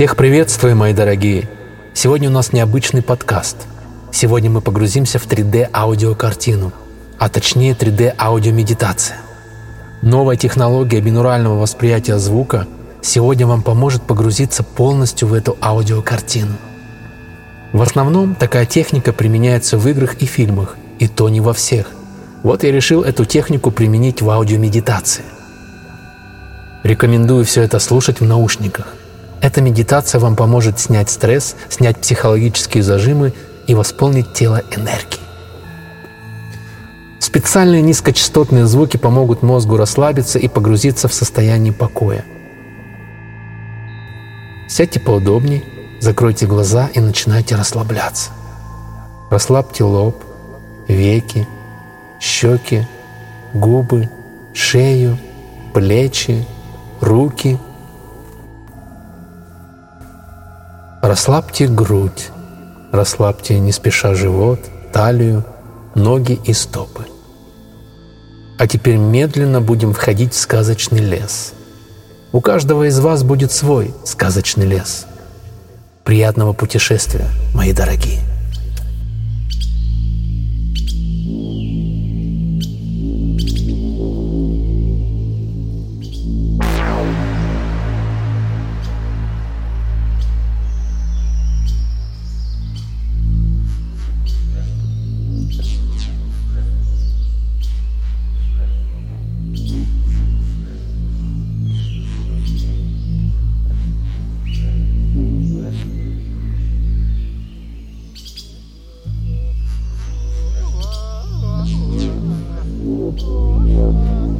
Всех приветствую, мои дорогие! Сегодня у нас необычный подкаст. Сегодня мы погрузимся в 3D-аудиокартину, а точнее 3D-аудиомедитация. Новая технология бинурального восприятия звука сегодня вам поможет погрузиться полностью в эту аудиокартину. В основном такая техника применяется в играх и фильмах, и то не во всех. Вот я решил эту технику применить в аудиомедитации. Рекомендую все это слушать в наушниках. Эта медитация вам поможет снять стресс, снять психологические зажимы и восполнить тело энергией. Специальные низкочастотные звуки помогут мозгу расслабиться и погрузиться в состояние покоя. Сядьте поудобнее, закройте глаза и начинайте расслабляться. Расслабьте лоб, веки, щеки, губы, шею, плечи, руки. Расслабьте грудь, расслабьте не спеша живот, талию, ноги и стопы. А теперь медленно будем входить в сказочный лес. У каждого из вас будет свой сказочный лес. Приятного путешествия, мои дорогие! Oh,